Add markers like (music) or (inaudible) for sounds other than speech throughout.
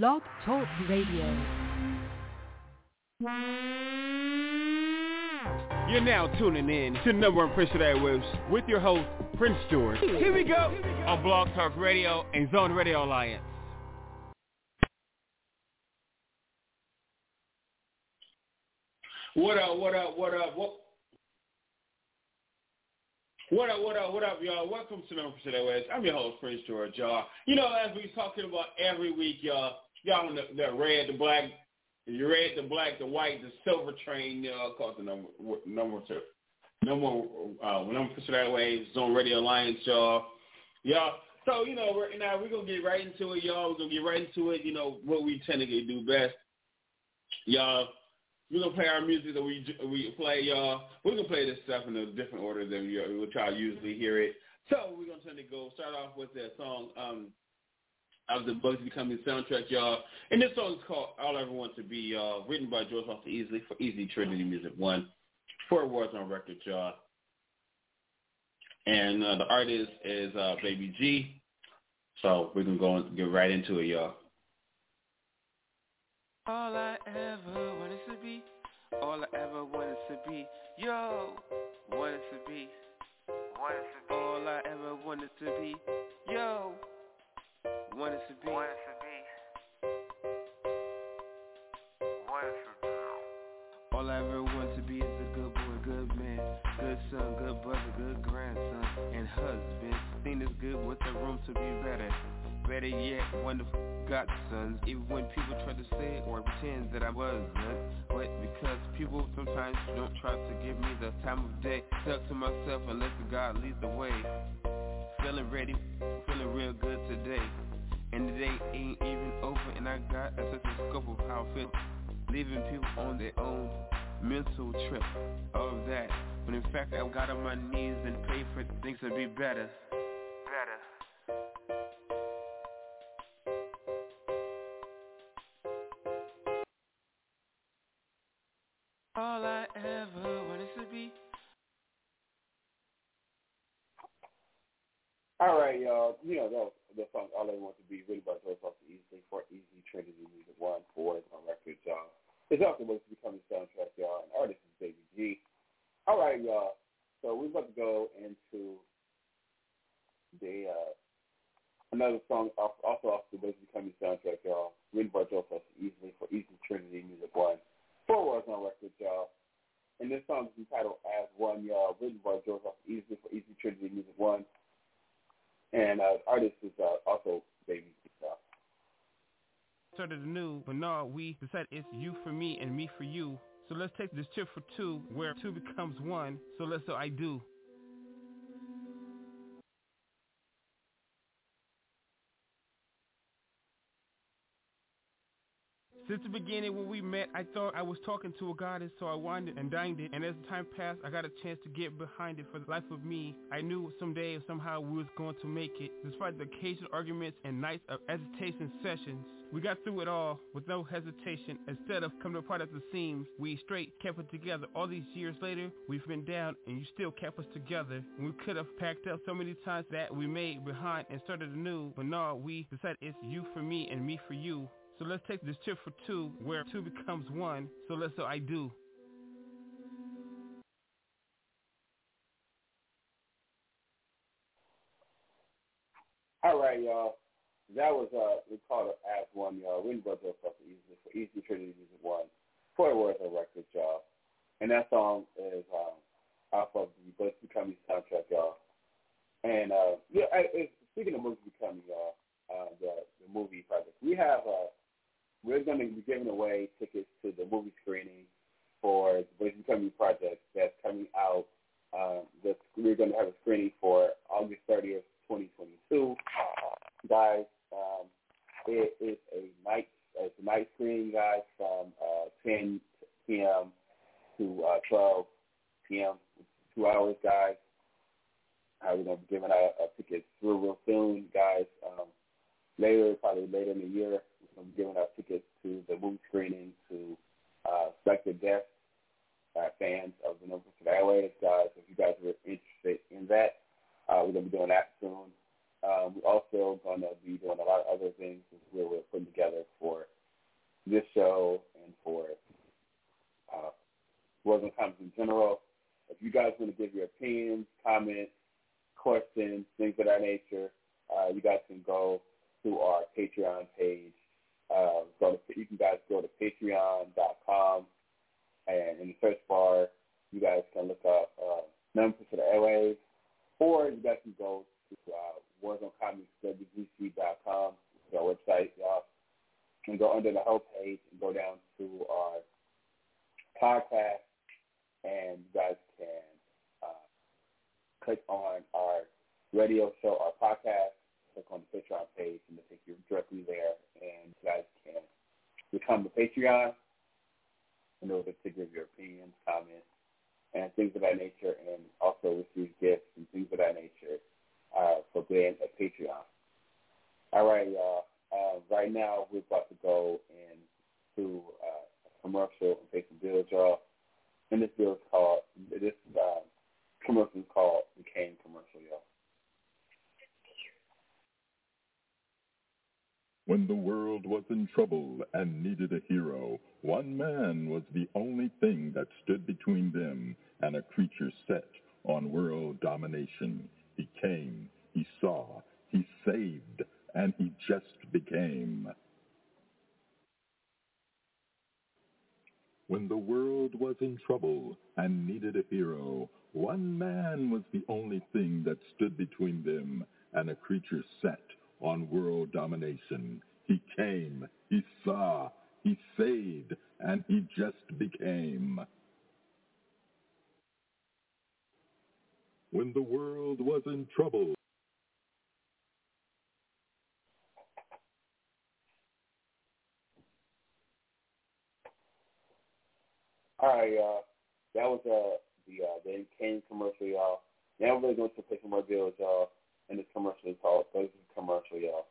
Blog Talk Radio. You're now tuning in to number one Prince of Airwaves with your host, Prince George. Here we go on Blog Talk Radio and Zone Radio Alliance. What up, what up, what up, what what up, what up, what up, y'all? Welcome to Number Percent West. I'm your host, Prince George, y'all. You know, as we talking about every week, y'all, y'all on the, the red, the black, the red, the black, the white, the silver train, y'all call it the number number two. Number uh number Percent West, Zone Radio Alliance, y'all. Y'all so, you know, we're now we're gonna get right into it, y'all. We're gonna get right into it, you know, what we tend to do best. Y'all we're gonna play our music that we we play, y'all. We're gonna play this stuff in a different order than we we'll try to usually hear it. So we're gonna tend to go start off with that song um of the Bugsy Becoming soundtrack, y'all. And this song is called All I Ever Want to Be, y'all, written by George Foster Easley for Easy Trinity Music One. Four awards on record, y'all. And uh, the artist is uh, Baby G. So we're gonna go and get right into it, y'all. All I ever be, all I ever wanted to be, yo, wanted to be, wanted to be. All I ever wanted to be, yo, wanted to be, wanted to be, wanted to be. All I ever want to be is a good boy, good man, good son, good brother, good grandson, and husband. Is good with the room to be better. Better yet, wonderful godsons. Even when people try to say or pretend that I wasn't. But because people sometimes don't try to give me the time of day. Stuck to myself and let the God lead the way. Feeling ready, feeling real good today. And the day ain't even over and I got a sense of scope of how I feel. Leaving people on their own mental trip of that. When in fact I got on my knees and prayed for things to be better. Better. All I ever wanted to be. All right, y'all. You know, that was the song All I Want to Be, written by Joe Foster Easley for Easy Trinity Music One for on record, y'all. It's also what's becoming a soundtrack, y'all, and artist is Baby G. All right, y'all. So we're about to go into uh, another song also off the What's Becoming soundtrack, y'all, written by Joe Easley for Easy Trinity Music One. Four words on record, y'all. And this song is entitled As One, y'all, written by Foster Easley for Easy Trinity Music One. And uh, artist is uh, also Baby y'all. Started anew, but no, we decided it's you for me and me for you. So let's take this trip for two, where two becomes one. So let's so I do. Since the beginning when we met, I thought I was talking to a goddess, so I wanted and dined it. And as time passed, I got a chance to get behind it for the life of me. I knew someday somehow we was going to make it. Despite the occasional arguments and nights of hesitation sessions, we got through it all with no hesitation. Instead of coming apart at the seams, we straight kept it together. All these years later, we've been down and you still kept us together. We could have packed up so many times that we made behind and started anew. But no, we decided it's you for me and me for you. So let's take this trip for two, where two becomes one. So let's so I do. All right, y'all. That was uh we called it As One, y'all. Written by Joe Foster Easley for Easy Trinity Music One. for Four words on record, y'all. And that song is um off of the But Becoming soundtrack, y'all. And uh yeah, I, it's, speaking of movies becoming, y'all, uh the the movie project. We have uh we're going to be giving away tickets to the movie screening for the Voice Becoming Project that's coming out. Um, the, we're going to have a screening for August 30th, 2022. Guys, um, it is a night it's a night screening, guys, from uh, 10 p.m. to uh, 12 p.m. Two hours, guys. Uh, we're going to be giving out uh, tickets real, real soon, guys. Um, later, probably later in the year, be giving out tickets to the movie screening to uh, selected guests, uh, fans of the Number Percent Airways, guys. If you guys are interested in that, uh, we're going to be doing that soon. Um, we're also going to be doing a lot of other things where we're putting together for this show and for uh, Warzone Comics in general. If you guys want to give your opinions, comments, questions, things of that nature, uh, you guys can go to our Patreon page. Uh, go to, you can guys go to patreon.com and in the search bar, you guys can look up uh, Numbers to the Airwaves, or you guys can go to uh, warzonecomicswgc.com, our website, y'all, and go under the home page and go down to our podcast, and you guys can uh, click on our radio show, our podcast, click on the Patreon page, and it'll take you directly there, and you guys can become a Patreon in order to give your opinions, comments, and things of that nature, and also receive gifts and things of that nature uh, for being a Patreon. All right, y'all. Uh, right now, we're about to go into uh, a commercial and pay some bills, y'all. And this bill is called, this uh, commercial is called the Kane commercial, y'all. When the world was in trouble and needed a hero, one man was the only thing that stood between them and a creature set on world domination. He came, he saw, he saved, and he just became. When the world was in trouble and needed a hero, one man was the only thing that stood between them and a creature set on world domination. He came, he saw, he saved, and he just became. When the world was in trouble, All right, y'all. That was uh, the uh, the Kane commercial, y'all. Now we're really going to pay some more bills, y'all. And this commercial is called is commercial, y'all.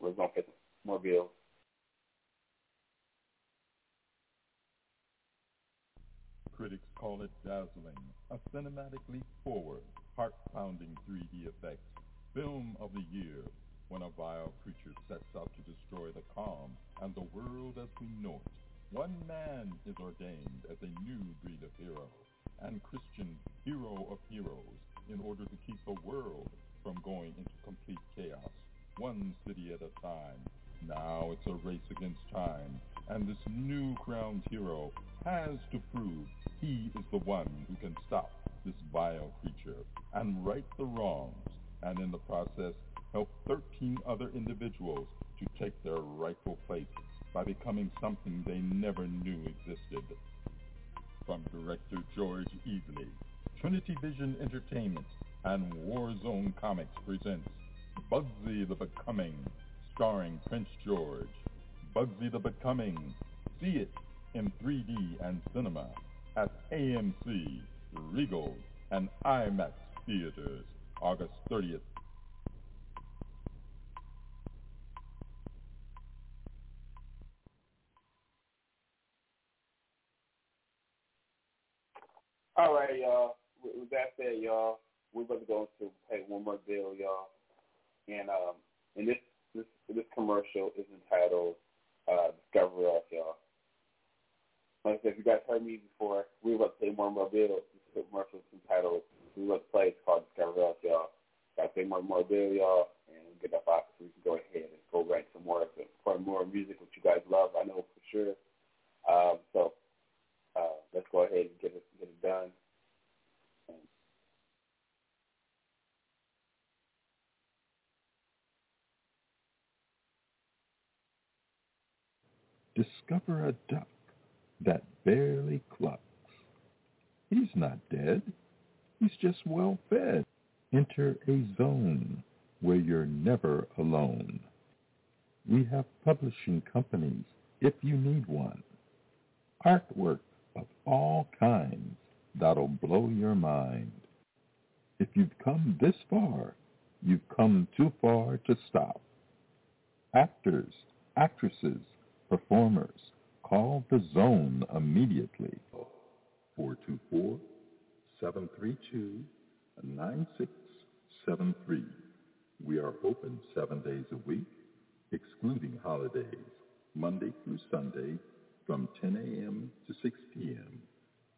We're to pay more bills. critics call it dazzling, a cinematically forward, heart-pounding 3D effects, film of the year, when a vile creature sets out to destroy the calm and the world as we know it. One man is ordained as a new breed of hero, and Christian hero of heroes, in order to keep the world from going into complete chaos, one city at a time. Now it's a race against time, and this new crowned hero has to prove he is the one who can stop this vile creature and right the wrongs, and in the process help 13 other individuals to take their rightful place by becoming something they never knew existed. From director George Easley, Trinity Vision Entertainment and Warzone Comics presents Bugsy the Becoming, starring Prince George. Bugsy the Becoming. See it in 3D and cinema at AMC, Regal, and IMAX theaters August 30th. All right, y'all. With, that said, y'all, we're about to go into pay one more bill, y'all. And um, and this this this commercial is entitled uh, "Discover Us," y'all. Like I said, if you guys heard me before, we were about to pay one more bill. This commercial is entitled "We Were to Play." It's called "Discover Us," y'all. Got to pay one more bill, y'all, and get that box so we can go ahead and go write some more for more music, which you guys love. I know for sure. Um, so uh, let's go ahead and get it get it done. Discover a duck that barely clucks. He's not dead. He's just well fed. Enter a zone where you're never alone. We have publishing companies if you need one. Artwork of all kinds that'll blow your mind. If you've come this far, you've come too far to stop. Actors, actresses, performers, call the zone immediately. 424-732-9673. We are open seven days a week, excluding holidays. Monday through Sunday from 10 a.m. to 6 p.m.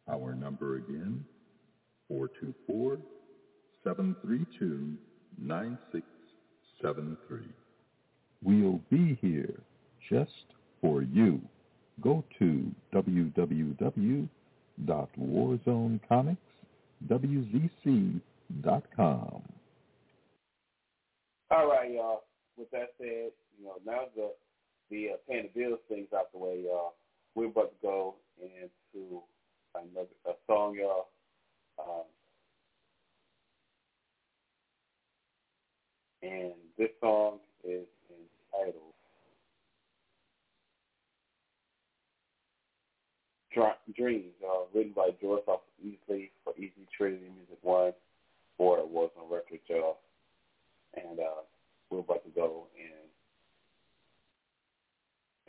Our number again, 424-732-9673. We'll be here just for you. Go to www.warzonecomicswzc.com. All right, y'all. With that said, you know, now the the uh, paying the bills things out the way, y'all. We're about to go into another a song, y'all. Um, and this song is entitled Dreams, uh, written by George off Easley for Easy Trinity Music One, or it was on record, y'all. And uh, we're about to go and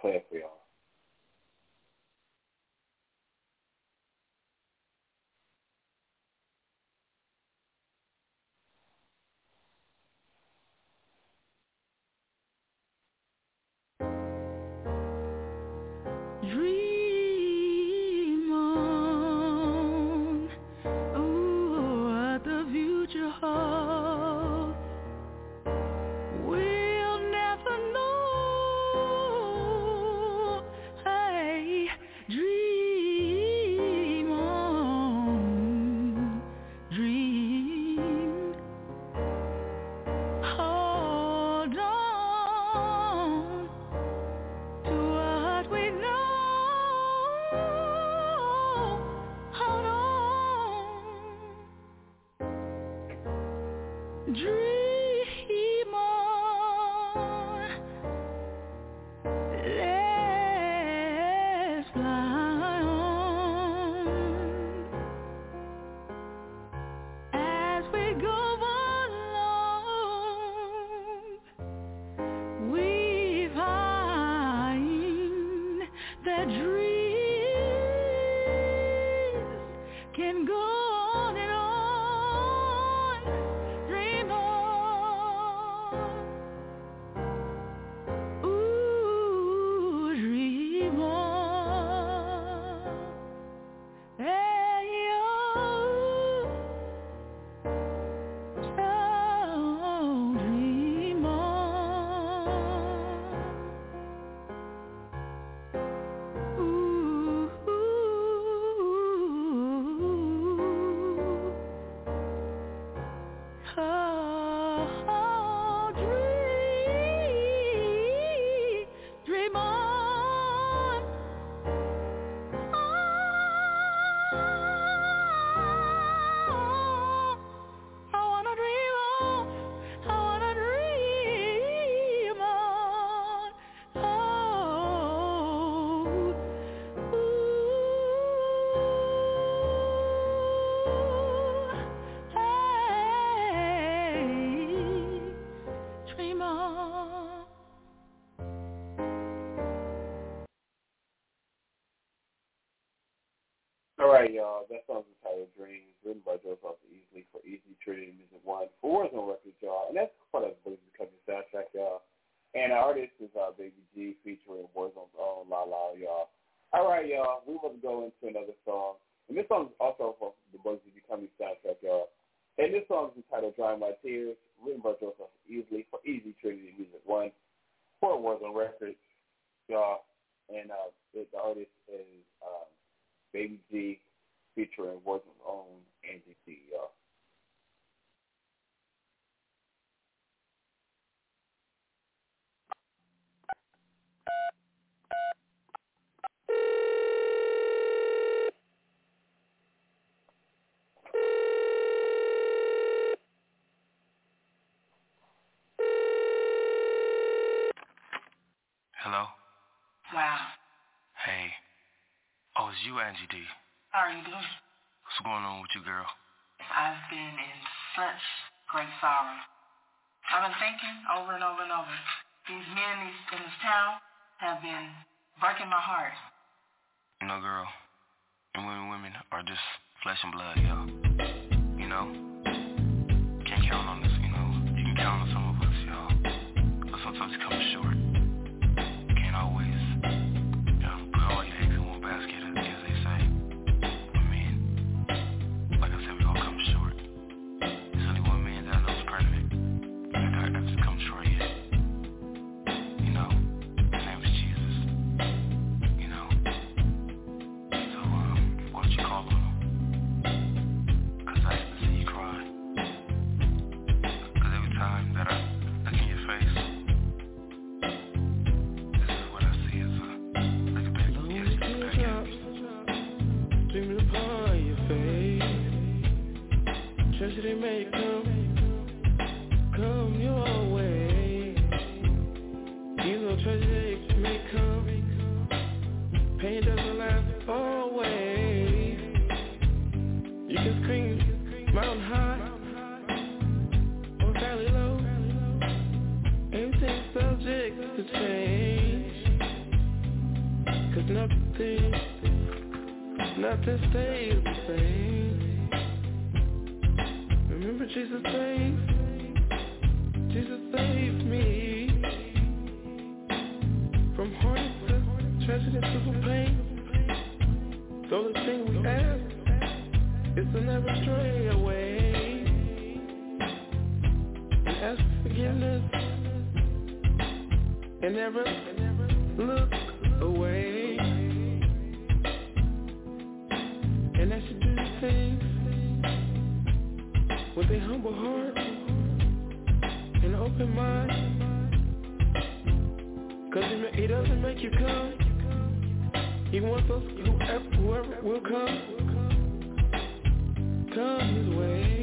play it for y'all. It's you, Angie D. How are you doing? What's going on with you, girl? I've been in such great sorrow. I've been thinking over and over and over. These men in this town have been breaking my heart. You know, girl, and women, women are just flesh and blood, yo. You know? Can't count on this, you know. You can count on some of us, y'all. But sometimes it comes short. could change. Cause nothing, nothing stays the same. Remember Jesus saved, Jesus saved me. From heartache to tragedy to pain. The only thing we ask is to never stray away. Ask for forgiveness and never look away. And that should do things with a humble heart and open mind. Cause it, doesn't make you come. He wants us, whoever, whoever will come, come his way.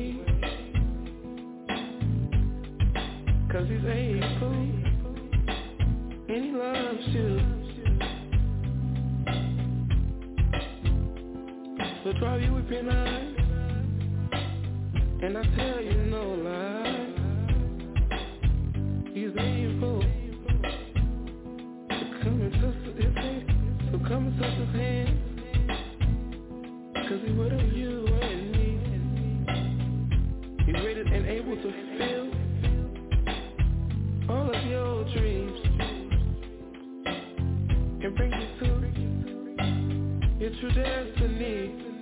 to. It's your destiny.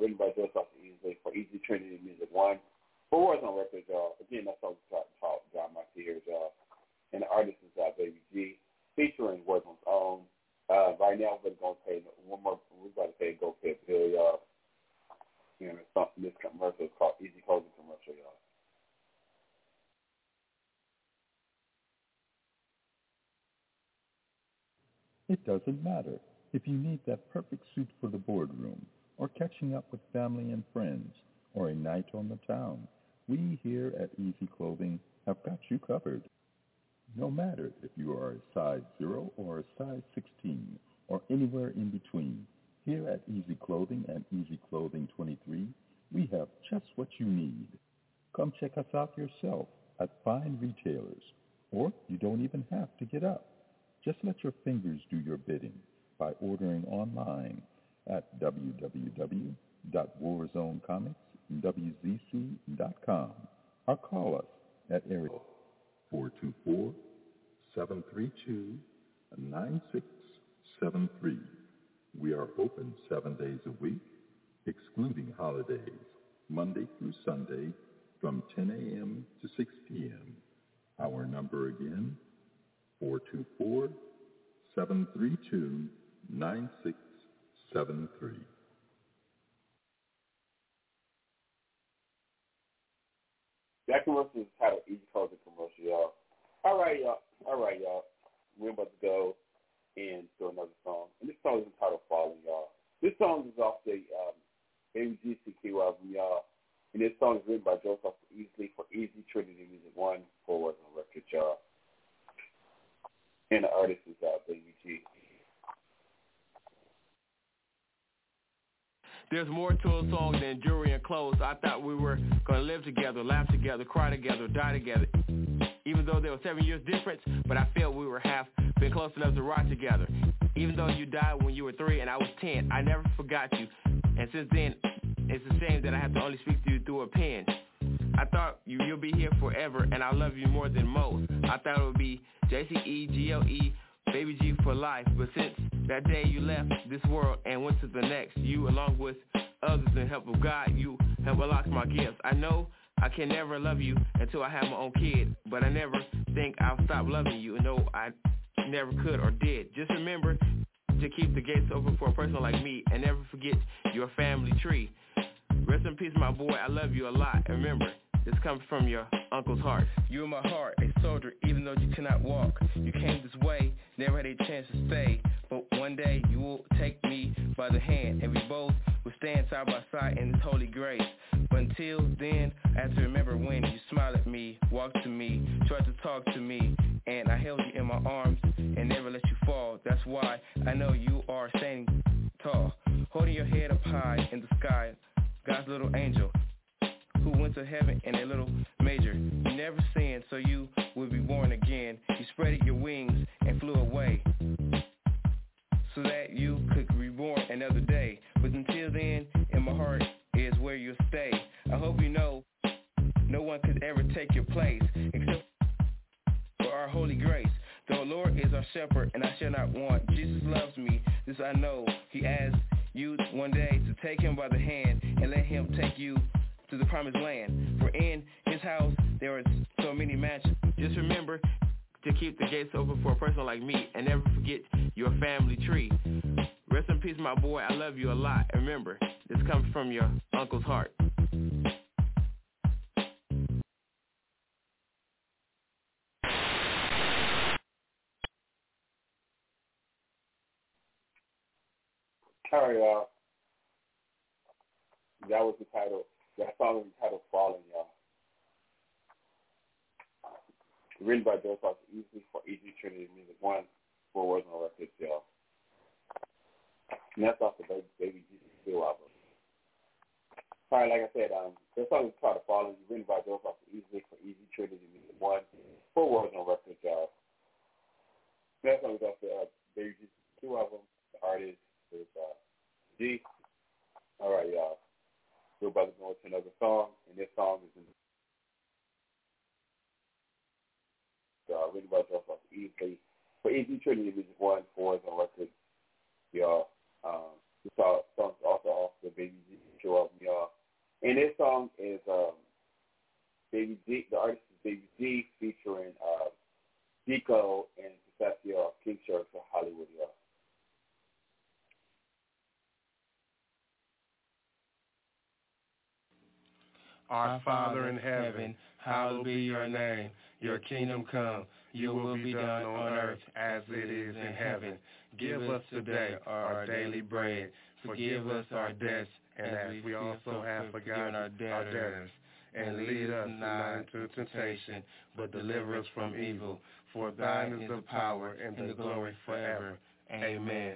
written by Joe Foster Easley for Easy Trinity Music One. www.warzonecomicswzc.com or call us at area 424 732 have my own kid, but I never think I'll stop loving you. No, I never could or did. Just remember to keep the gates open for a person like me and never forget your family tree. Rest in peace, my boy. I love you a lot. And remember, this comes from your uncle's heart. You in my heart, a soldier, even though you cannot walk. You came this way, never had a chance to stay. But one day you will take me by the hand, and we both will stand side by side in this holy grace. Until then, I have to remember when you smiled at me, walked to me, tried to talk to me, and I held you in my arms and never let you fall. That's why I know you are standing tall, holding your head up high in the sky, God's little angel who went to heaven in a little major. You never sinned, so you would be born again. You spread your wings and flew away so that you could be reborn another day. But until then, in my heart is where you'll stay. Hope you know no one could ever take your place except for our holy grace. The Lord is our shepherd, and I shall not want. Jesus loves me, this I know. He asked you one day to take him by the hand and let him take you to the promised land. For in his house there are so many mansions. Just remember to keep the gates open for a person like me and never forget your family tree. Rest in peace, my boy. I love you a lot. And remember, this comes from your uncle's heart. Right, y'all. That was the title. That song was entitled Falling, y'all. Written by Joe Fox Easy for Easy Trinity Music One, four words on records, y'all. And that's off the Baby, Baby Jesus Still album. Right, like I said, um, that song is called Falling, written by Joe Fox Easy for Easy Trinity Music One, four words on records, y'all. That song is off the uh, Baby Jesus Two album. The artist is uh, G. All right, y'all. We're about to go into another song, and this song is in, uh, written by Joseph Easley for Easy Trinity Music One, four is on record, y'all. Um, this song is also off the Baby G show album, y'all. And this song is um, Baby G. The artist is Baby G featuring uh, Deco and Pistachio King Sharks of Hollywood, y'all. Our Father in heaven, hallowed be your name. Your kingdom come. Your will be done on earth as it is in heaven. Give us today our daily bread. Forgive us our debts, and as we also have forgiven our debtors. And lead us not into temptation, but deliver us from evil. For thine is the power and the glory forever. Amen.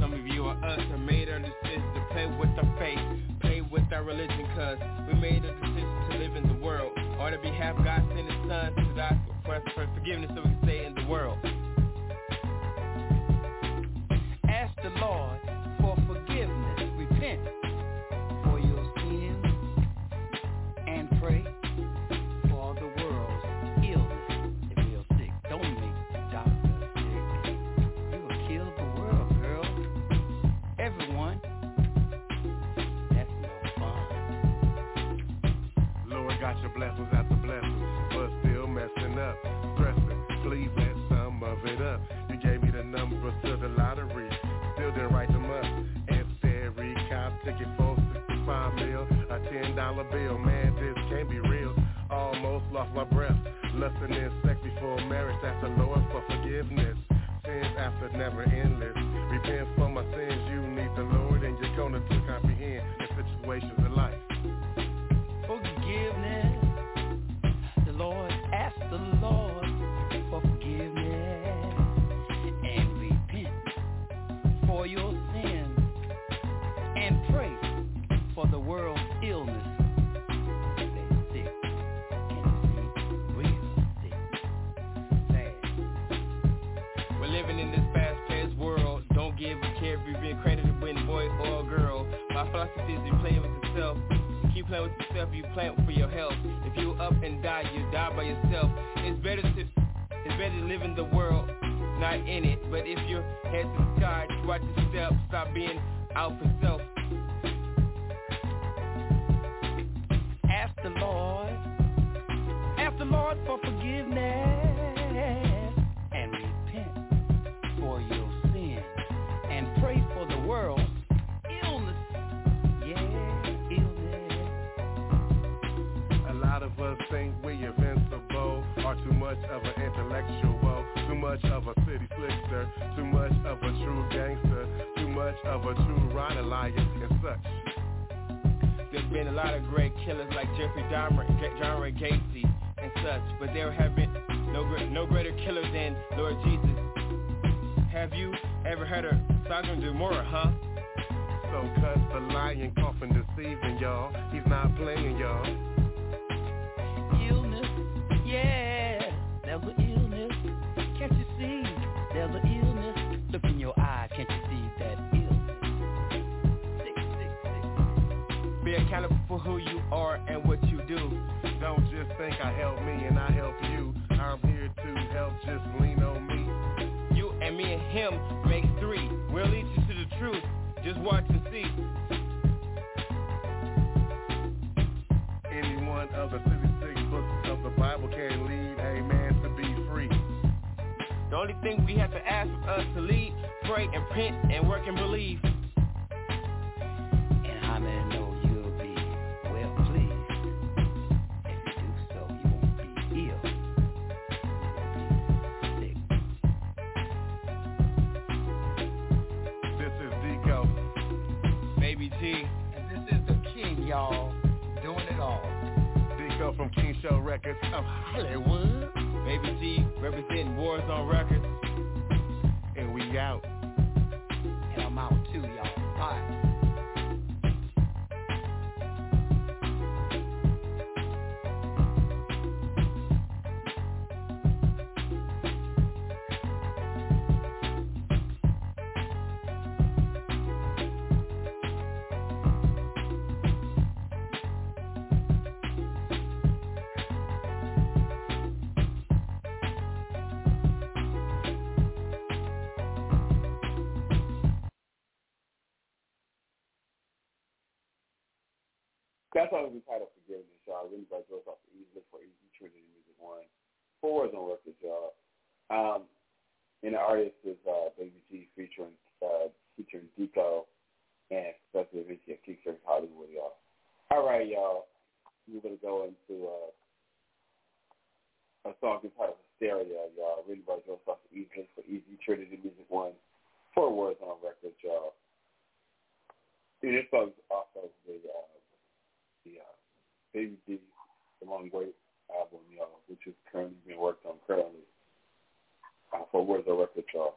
Some of you are us that made our decision to play with our faith, play with our religion, cause we made a decision to live in the world. On the behalf of God sent his son to die for forgiveness so we can stay in the world. Blessings after blessings, but still messing up, stressing. Please let some of it up. You gave me the numbers to the lottery, still didn't write them up. Every cop ticket for 65 mil, a ten dollar bill. Man, this can't be real. Almost lost my breath, lusting in sex before marriage. That's the Lord for forgiveness. Sins after never endless. Repent for Sad. We're living in this fast-paced world. Don't give a care if you're being credited with boy or girl. My philosophy is you play with yourself. Keep playing with yourself, you plan for your health. If you up and die, you die by yourself. It's better to it's better to live in the world, not in it. But if your head to watch your step, stop being out for self. For forgiveness and repent for your sins and pray for the world's illness. Yeah, illness. A lot of us think we invincible, are too much of an intellectual, too much of a city slicker, too much of a true gangster, too much of a true rider liar and such. There's been a lot of great killers like Jeffrey Dahmer, John Ray Gacy, and such, but there have been no no greater killer than Lord Jesus. Have you ever heard of Sodom and Gomorrah, huh? So cut the lion coughing deceiving y'all. He's not playing y'all. Illness. Yeah, there's an illness. Can't you see? There's an illness. Look in your eye. Can't you see that illness? Sick, sick, sick. Be accountable for who you are and what you do. Don't just think I help watch and see. Any one of the 66 books of the Bible can lead a man to be free. The only thing we have to ask of us to lead, pray, and repent, and work and believe. Hollywood. Baby G, the Long Wait album, y'all, which is currently being worked on currently uh, for Words of Record, y'all.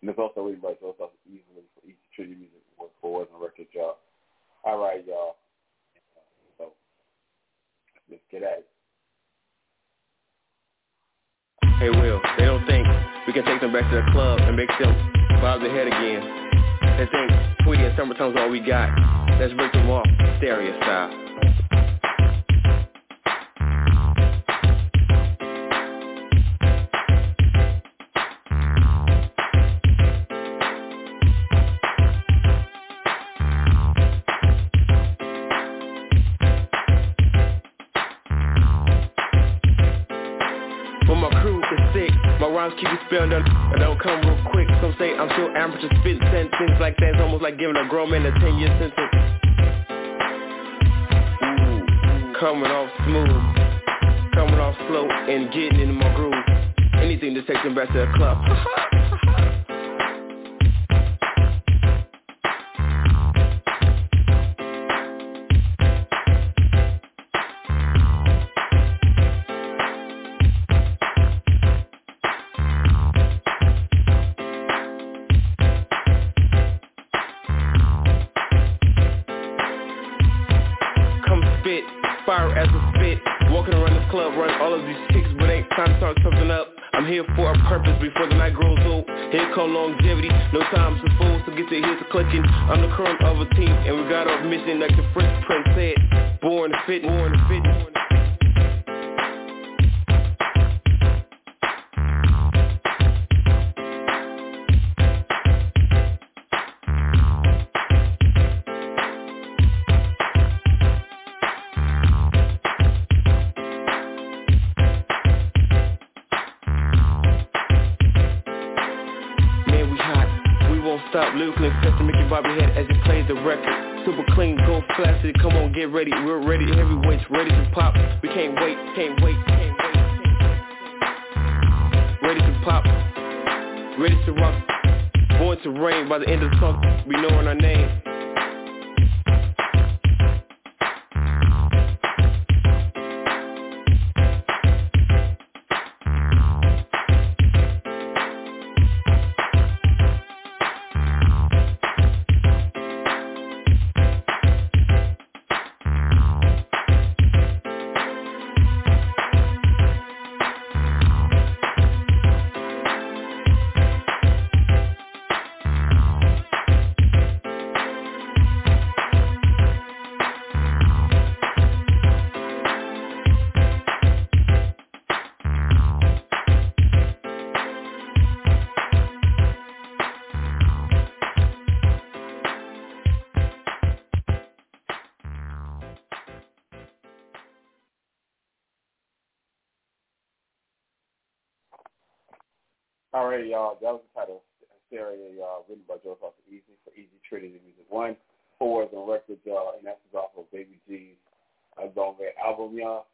And it's also written by Joseph Easley for Easy Trinity Music for, for Words on Record, y'all. All right, y'all. So let's get at it. Hey Will, they don't think we can take them back to the club and make them bob their head again. And think, Tweety and Summertime's all we got. Let's break them off, stereo style. My crew is sick, my rhymes keep you spelled, I don't come some say I'm still amateur spitting things like that It's almost like giving a grown man a 10 year sentence coming off smooth. Coming off slow and getting into my groove. Anything to take them back to the club (laughs) Here for a purpose before the night grows old. Here come longevity, no time for fools to get their heads clutching. I'm the current of a team, and we got our mission like the French Prince said, born to fit, born to fit. Born to fit. get ready. We're ready, heavyweights ready to pop. We can't wait, can't wait, can't wait. Ready to pop, ready to rock. Born to reign by the end of the talk, we knowing our name. Y'all. That was the title Stereo, y'all, written by Joe Foster Easy for Easy Trinity Music One. Four is on record, y'all, and that's off of Baby G's uh, Don't album, y'all.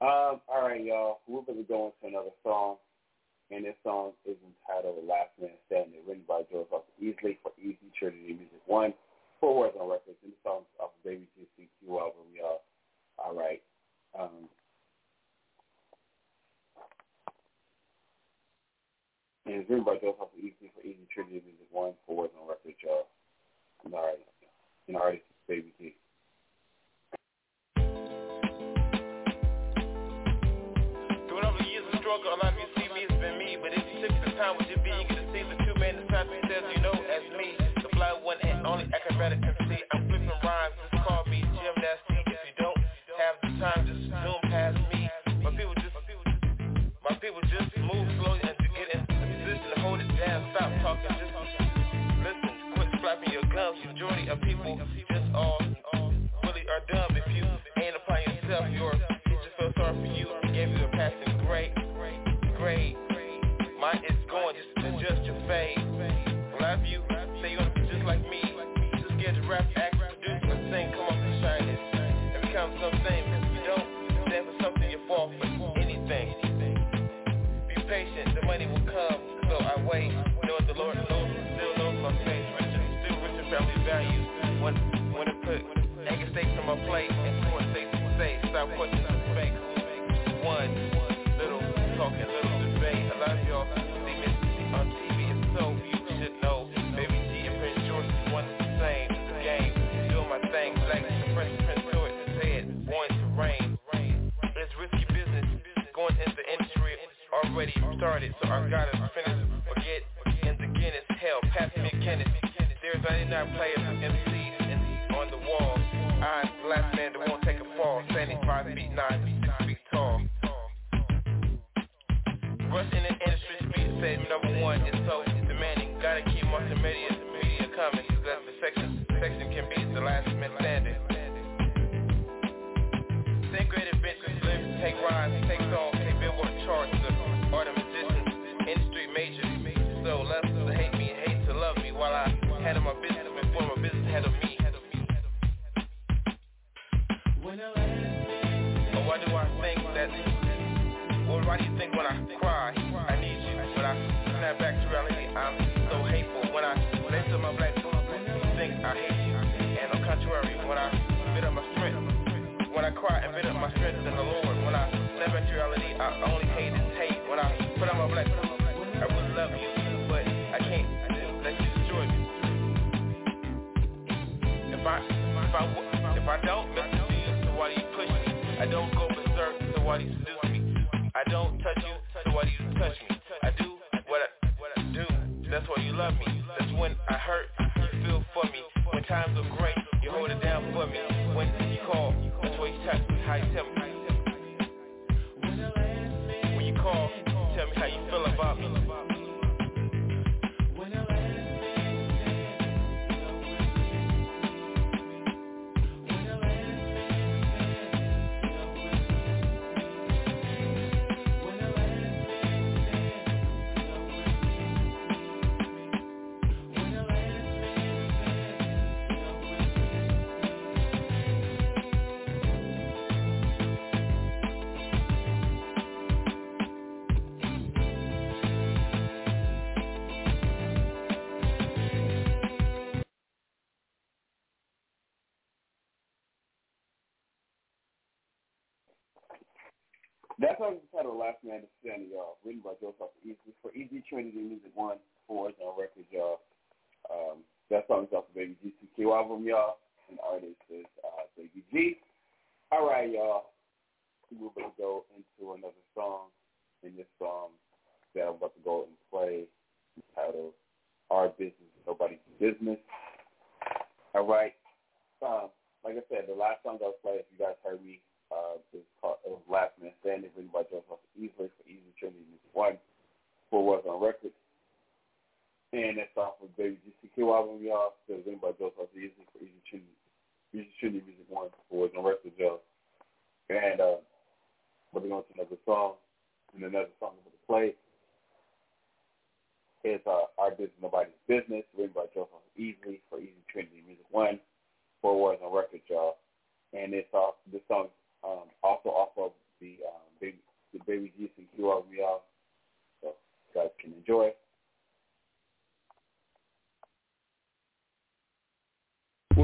Um, alright, y'all. We're going to go into another song, and this song is entitled Last Man Standing, written by Joe Foster Easy for Easy Trinity Music One. Four words on record, and the song's off of Baby G's CQ album, y'all. Alright. Um, And it's written by Joseph Easley for Easy Trinity Music One for Words on Record, y'all. And all right. Artist Baby T. Through all the years of struggle, a lot of you see me, it's been me. But if you took the time, would you be? You get to see the two men inside me says, you know, as me. The fly one and only acrobatic see. I'm flipping rhymes, call me gymnastic. If you don't have the time, just zoom past me. My people just, my people just Majority of people just all really are dumb. If you ain't applying yourself, your teacher feel sorry for you and gave you a passing grade. Grade. Mine is going just to adjust your fade. A lot of you say you want to be just like me. Just scared to rap, act, produce, and sing, come up and shine it. And become something. If you don't stand for something, you fall for anything. Be patient, the money will come. So I wait know the Lord knows, still knows my face. Still richer. When, when it put anger stakes on my plate, and two and to say, stop questioning the fake. One, little talking, little debate. A lot of y'all see me on TV, and so you should know. Baby G and Prince George is one the same. The game, doing my thing, black Prince, Prince George head, born to reign. It's risky business, going into industry already started, so I gotta finish or get Guinness, hell, pass me a Guinness. 99 players of MCs and on the wall. I'm the last man that won't take a fall, standing 5 feet 9 6 feet tall. Rushing in industry speed said number one is so demanding. Gotta keep multimedia media coming, cause that's the section, section can be the last man standing. Same great adventures, live, take rides, back to reality, I'm so hateful. When I listen to my black people, you think I hate you. And on contrary, when I bit up my strength, when I cry and bit up my strength in the Lord, when I live to reality, I only hate and hate. When I put on my black Trinity Music One Four on record, y'all. Um, that song is off the Baby GCQ album, y'all. And artist is uh, Baby G. All right, y'all. We're going to go into another song. And this song that I'm about to go and play is titled Our Business Nobody's Business. All right. Um, like I said, the last song I was playing, if you guys heard me, uh, it was called it was Last Man Standing, written by Joseph Easley for Easy Trinity One, four words on record. And that's off of Baby GCQ album, y'all. It was written by Joseph Easley for Easy Trinity, Easy Trinity Music One, four words on record, y'all. And uh, we're going to another song, and another song going to play. It's uh, Our Business Nobody's Business, written by Joseph Easley for Easy Trinity Music One, four words on record, y'all. And it's off this song um, also off of the um, baby, the Baby GCQ album, y'all. So you guys can enjoy.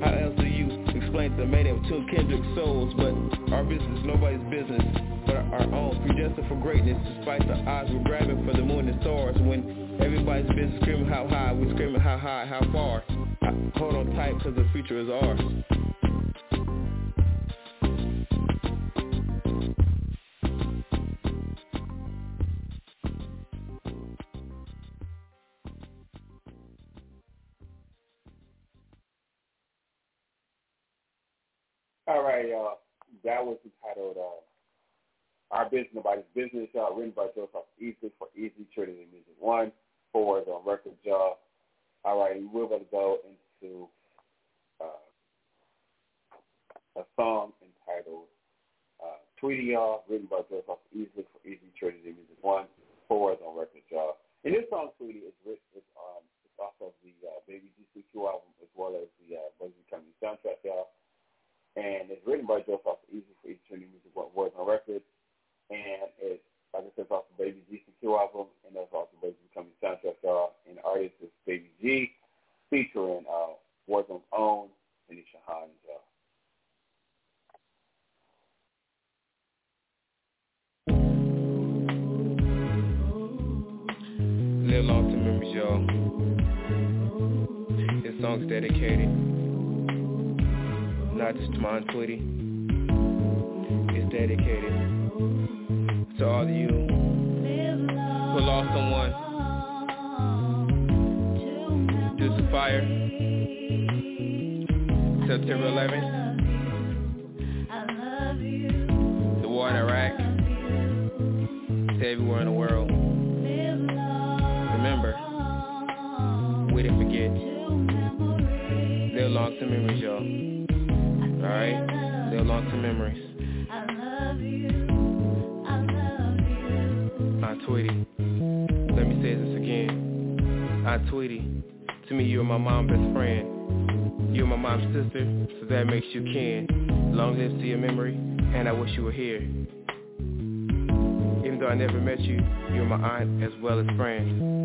How else do you explain the mating of two kindred souls? But our business is nobody's business but our own. Predestined for greatness despite the odds we're grabbing for the moon and stars. When everybody's business screaming how high, we're screaming how high, how far. Hold on tight cause the future is ours. All right, y'all. That was entitled uh, Our Business Nobody's Business, y'all. Written by Joseph Easley for Easy Trinity Music One. Four words on record, y'all. All right, we're going to go into uh, a song entitled uh, Tweety Y'all, written by Joseph Easley for Easy Trinity Music One. Four words on record, y'all. And this song, Tweety, is written, it's, um, it's off of the uh, Baby GCQ album as well as the uh, Bugsy Becoming soundtrack, y'all and it's written by Joe Foster Easy for Easy Trinity Music Words on Record, and it's like I said, it's off the Baby GCQ album, and that's also Baby Becoming Soundtrack, y'all. And the artist is Baby G, featuring uh, Warzone's own Tanisha Hines, y'all. Live long to memories, y'all. This song's dedicated not just to my Tweety. It's dedicated to all of you who lost someone due to fire. September 11th. The war in Iraq. To everywhere in the world. Remember, we didn't forget. Live long to memories, y'all. Alright? They're long-term memories. I love you. I love you. Ah, Tweety. Let me say this again. Ah, Tweety. To me, you're my mom's best friend. You're my mom's sister, so that makes you kin. Long live to your memory, and I wish you were here. Even though I never met you, you're my aunt as well as friend.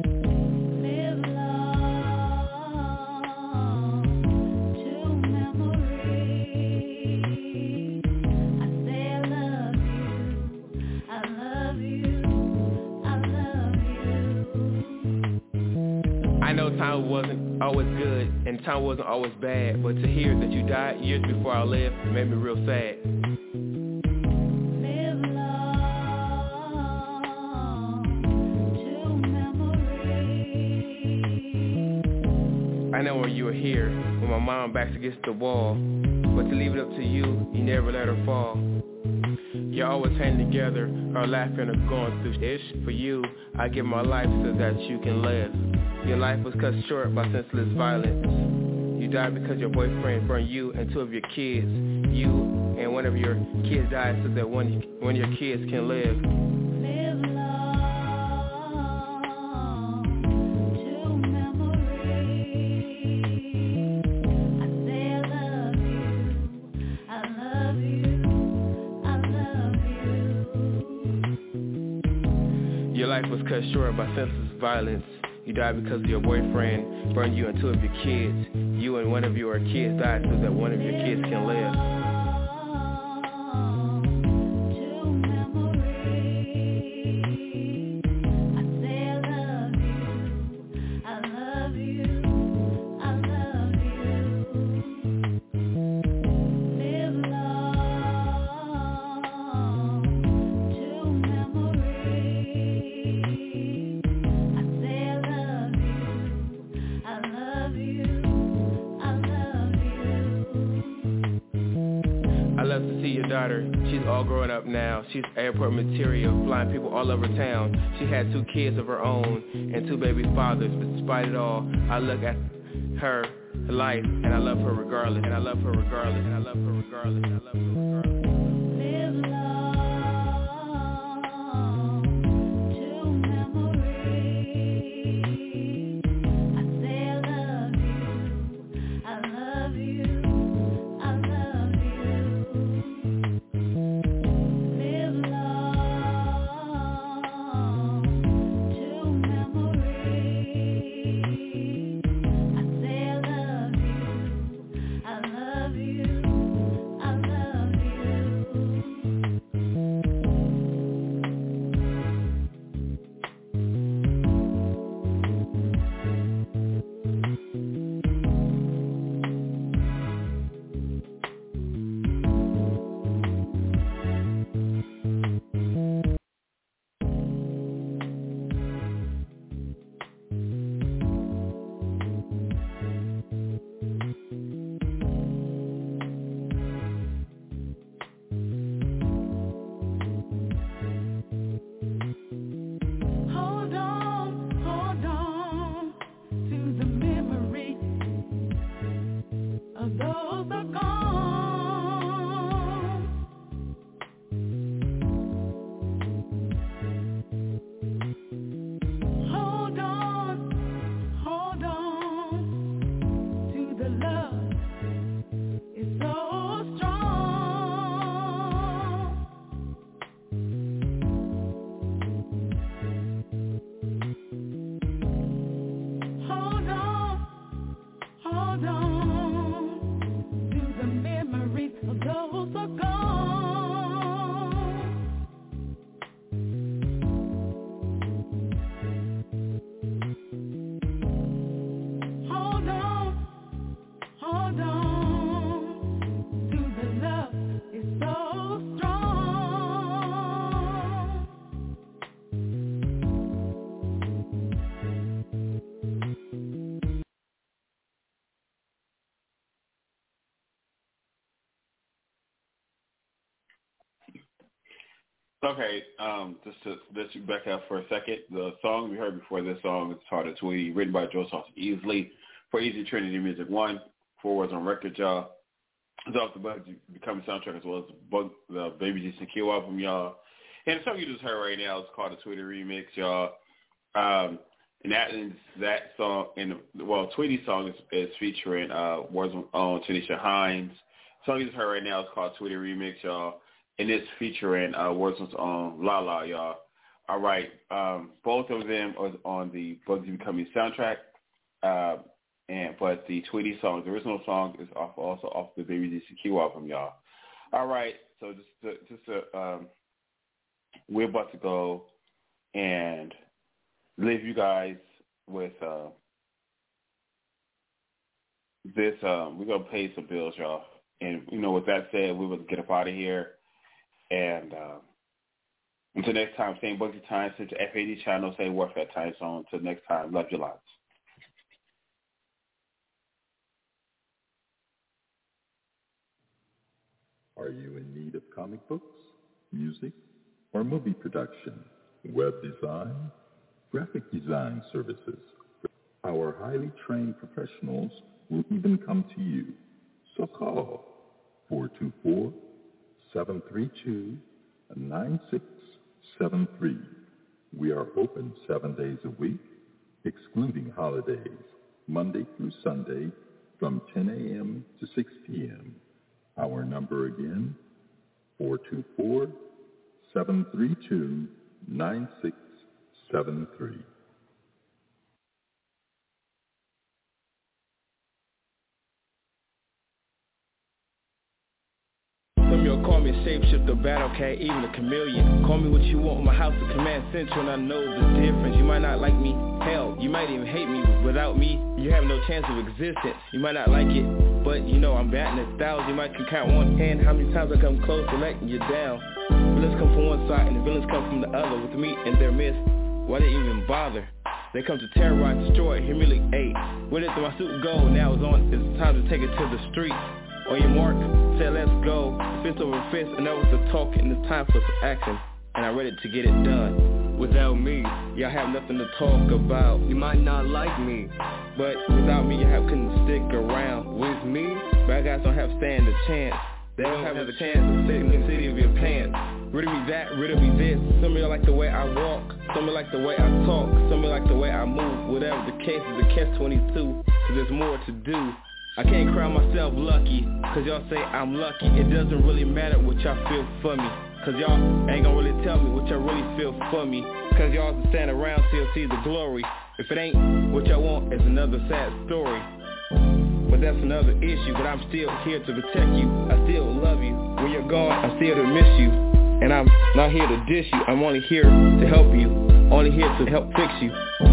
Time wasn't always bad, but to hear that you died years before I left made me real sad. Live long to memory. I know when you were here, when my mom backs against the wall, but to leave it up to you, you never let her fall. You're always hanging together, or laughing or going through ish. For you, I give my life so that you can live. Your life was cut short by senseless violence. You died because your boyfriend burned you and two of your kids. You and one of your kids died so that one, one of your kids can live. Live long to memory. I say I love you. I love you. I love you. Your life was cut short by senseless violence. You died because of your boyfriend burned you and two of your kids. You and one of your kids died so that one of your kids can live. She's material, flying people all over town. She had two kids of her own and two baby fathers. But despite it all, I look at her life and I love her regardless. And I love her regardless. And I love her regardless. And I love her Okay, um, just to let you back up for a second, the song we heard before this song is Heart of Tweety, written by Joseph Easley for Easy Trinity Music One. Four words on record, y'all. It's off the Bugsy Becoming soundtrack as well as the, the Baby G Secure album, y'all. And the song you just heard right now is called the Tweety Remix, y'all. Um, and that that song, and well, Tweety song is, is featuring uh, words on Tanisha Hines. The song you just heard right now is called Tweety Remix, y'all, and it's featuring uh, words on La La, y'all. All right, um, both of them are on the Bugsy Becoming soundtrack. Uh, and but the Tweety song, the original song, is off also off the Baby GCQ album, y'all. All right, so just just to, um, we're about to go and leave you guys with uh, this. Um, we're gonna pay some bills, y'all. And you know, with that said, we will get up out of here. And uh, until next time, same Bugsy time, same FAD channel, same Warfare time zone. Until next time, love your lots. Are you in need of comic books, music, or movie production, web design, graphic design services? Our highly trained professionals will even come to you. So call 732 9673. We are open seven days a week, excluding holidays, Monday through Sunday from 10 a.m. to 6 p.m. Our number again, 424 732 9673. Call me a shapeshifter, battle cat, even a chameleon. Call me what you want, my house is command central, and I know the difference. You might not like me, hell, you might even hate me. Without me, you have no chance of existence. You might not like it, but you know I'm batting a thousand. You might can count one hand how many times I come close to letting you down. Villains come from one side and the villains come from the other. With me in their midst, why they even bother? They come to terrorize, destroy, humiliate. Where did my suit go? Now it's on. It's time to take it to the streets. On your mark, say let's go. Fist over fist, and that was the talk, and it's time for some action. And I'm ready to get it done. Without me, y'all have nothing to talk about. You might not like me, but without me, have couldn't stick around. With me, bad guys don't have stand a chance. They don't have a chance to sit in the city of your pants. Rid of me that, rid of me this. Some of you like the way I walk. Some of you like the way I talk. Some of you like the way I move. Whatever the case is, the catch 22. Cause there's more to do. I can't cry myself lucky, cause y'all say I'm lucky. It doesn't really matter what y'all feel for me. Cause y'all ain't gonna really tell me what y'all really feel for me. Cause y'all stand around till see the glory. If it ain't what y'all want, it's another sad story. But that's another issue, but I'm still here to protect you. I still love you. When you're gone, I'm still to miss you. And I'm not here to dish you. I'm only here to help you. Only here to help fix you.